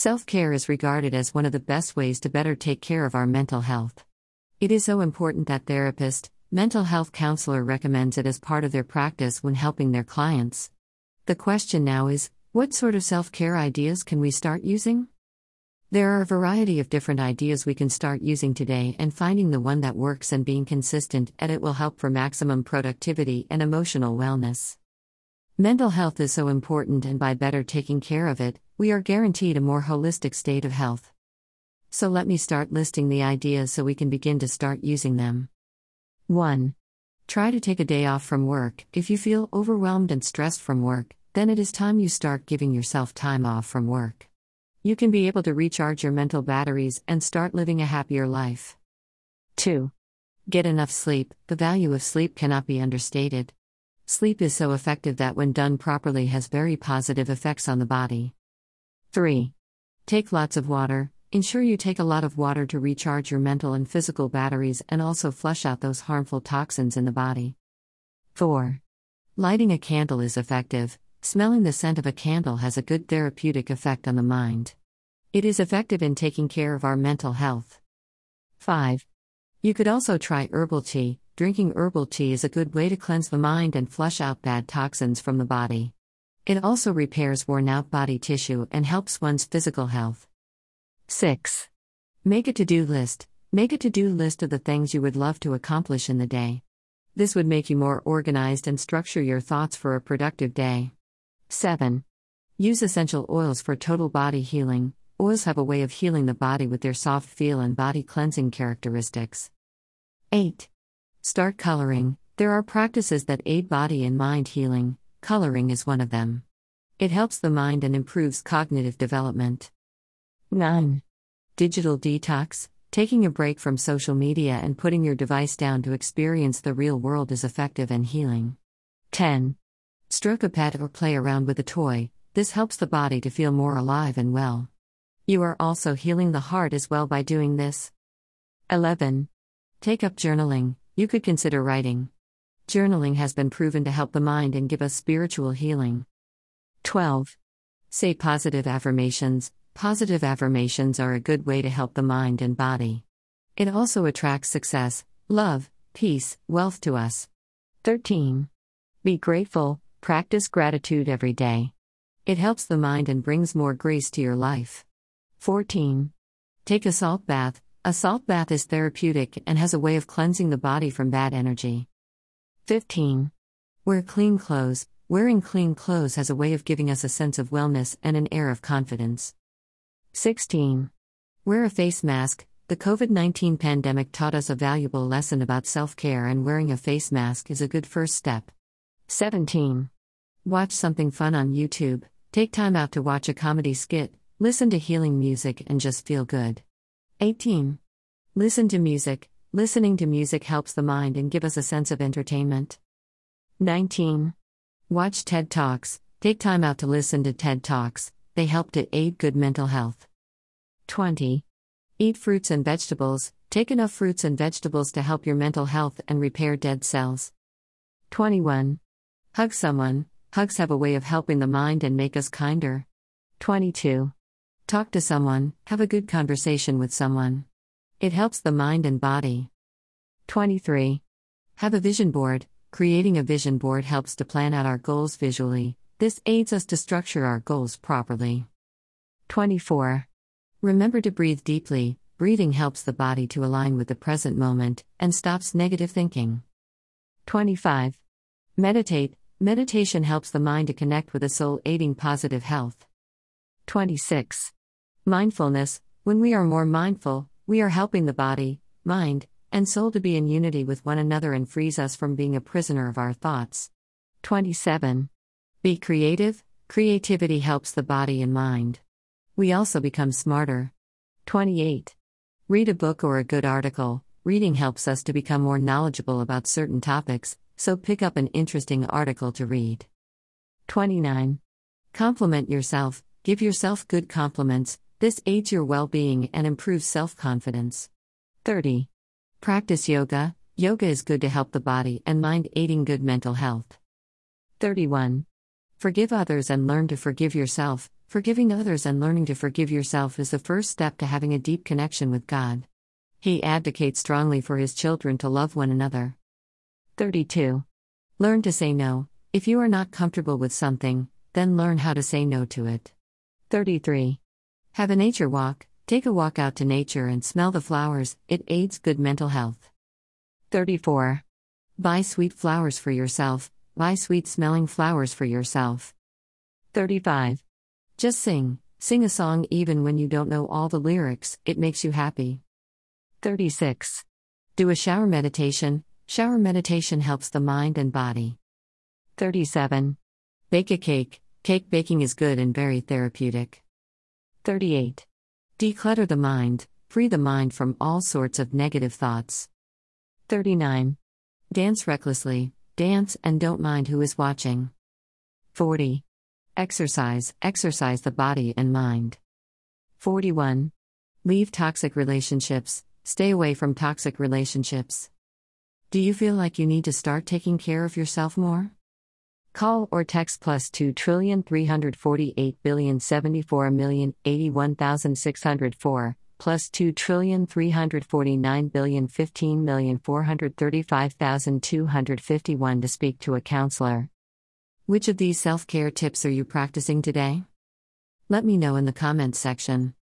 Self care is regarded as one of the best ways to better take care of our mental health. It is so important that therapist, mental health counselor recommends it as part of their practice when helping their clients. The question now is what sort of self care ideas can we start using? There are a variety of different ideas we can start using today, and finding the one that works and being consistent at it will help for maximum productivity and emotional wellness. Mental health is so important, and by better taking care of it, we are guaranteed a more holistic state of health. So let me start listing the ideas so we can begin to start using them. 1. Try to take a day off from work. If you feel overwhelmed and stressed from work, then it is time you start giving yourself time off from work. You can be able to recharge your mental batteries and start living a happier life. 2. Get enough sleep. The value of sleep cannot be understated. Sleep is so effective that when done properly has very positive effects on the body. 3. Take lots of water. Ensure you take a lot of water to recharge your mental and physical batteries and also flush out those harmful toxins in the body. 4. Lighting a candle is effective. Smelling the scent of a candle has a good therapeutic effect on the mind. It is effective in taking care of our mental health. 5. You could also try herbal tea. Drinking herbal tea is a good way to cleanse the mind and flush out bad toxins from the body. It also repairs worn out body tissue and helps one's physical health. 6. Make a to do list. Make a to do list of the things you would love to accomplish in the day. This would make you more organized and structure your thoughts for a productive day. 7. Use essential oils for total body healing. Oils have a way of healing the body with their soft feel and body cleansing characteristics. 8. Start coloring. There are practices that aid body and mind healing. Coloring is one of them. It helps the mind and improves cognitive development. 9. Digital detox. Taking a break from social media and putting your device down to experience the real world is effective and healing. 10. Stroke a pet or play around with a toy. This helps the body to feel more alive and well. You are also healing the heart as well by doing this. 11. Take up journaling. You could consider writing. Journaling has been proven to help the mind and give us spiritual healing. 12. Say positive affirmations. Positive affirmations are a good way to help the mind and body. It also attracts success, love, peace, wealth to us. 13. Be grateful, practice gratitude every day. It helps the mind and brings more grace to your life. 14. Take a salt bath. A salt bath is therapeutic and has a way of cleansing the body from bad energy. 15. Wear clean clothes. Wearing clean clothes has a way of giving us a sense of wellness and an air of confidence. 16. Wear a face mask. The COVID 19 pandemic taught us a valuable lesson about self care, and wearing a face mask is a good first step. 17. Watch something fun on YouTube. Take time out to watch a comedy skit, listen to healing music, and just feel good. 18. Listen to music. Listening to music helps the mind and give us a sense of entertainment. 19. Watch TED Talks. Take time out to listen to TED Talks, they help to aid good mental health. 20. Eat fruits and vegetables. Take enough fruits and vegetables to help your mental health and repair dead cells. 21. Hug someone. Hugs have a way of helping the mind and make us kinder. 22. Talk to someone, have a good conversation with someone. It helps the mind and body. 23. Have a vision board. Creating a vision board helps to plan out our goals visually. This aids us to structure our goals properly. 24. Remember to breathe deeply. Breathing helps the body to align with the present moment and stops negative thinking. 25. Meditate. Meditation helps the mind to connect with the soul, aiding positive health. 26. Mindfulness. When we are more mindful, we are helping the body, mind, and soul to be in unity with one another and frees us from being a prisoner of our thoughts. 27. Be creative. Creativity helps the body and mind. We also become smarter. 28. Read a book or a good article. Reading helps us to become more knowledgeable about certain topics, so pick up an interesting article to read. 29. Compliment yourself. Give yourself good compliments, this aids your well being and improves self confidence. 30. Practice yoga. Yoga is good to help the body and mind, aiding good mental health. 31. Forgive others and learn to forgive yourself. Forgiving others and learning to forgive yourself is the first step to having a deep connection with God. He advocates strongly for his children to love one another. 32. Learn to say no. If you are not comfortable with something, then learn how to say no to it. 33. Have a nature walk. Take a walk out to nature and smell the flowers, it aids good mental health. 34. Buy sweet flowers for yourself, buy sweet smelling flowers for yourself. 35. Just sing, sing a song even when you don't know all the lyrics, it makes you happy. 36. Do a shower meditation, shower meditation helps the mind and body. 37. Bake a cake, cake baking is good and very therapeutic. 38. Declutter the mind, free the mind from all sorts of negative thoughts. 39. Dance recklessly, dance and don't mind who is watching. 40. Exercise, exercise the body and mind. 41. Leave toxic relationships, stay away from toxic relationships. Do you feel like you need to start taking care of yourself more? Call or text plus 2 trillion 348 billion 74 million 81,604 plus 2 trillion 349 billion 15 million 435,251 to speak to a counselor. Which of these self care tips are you practicing today? Let me know in the comments section.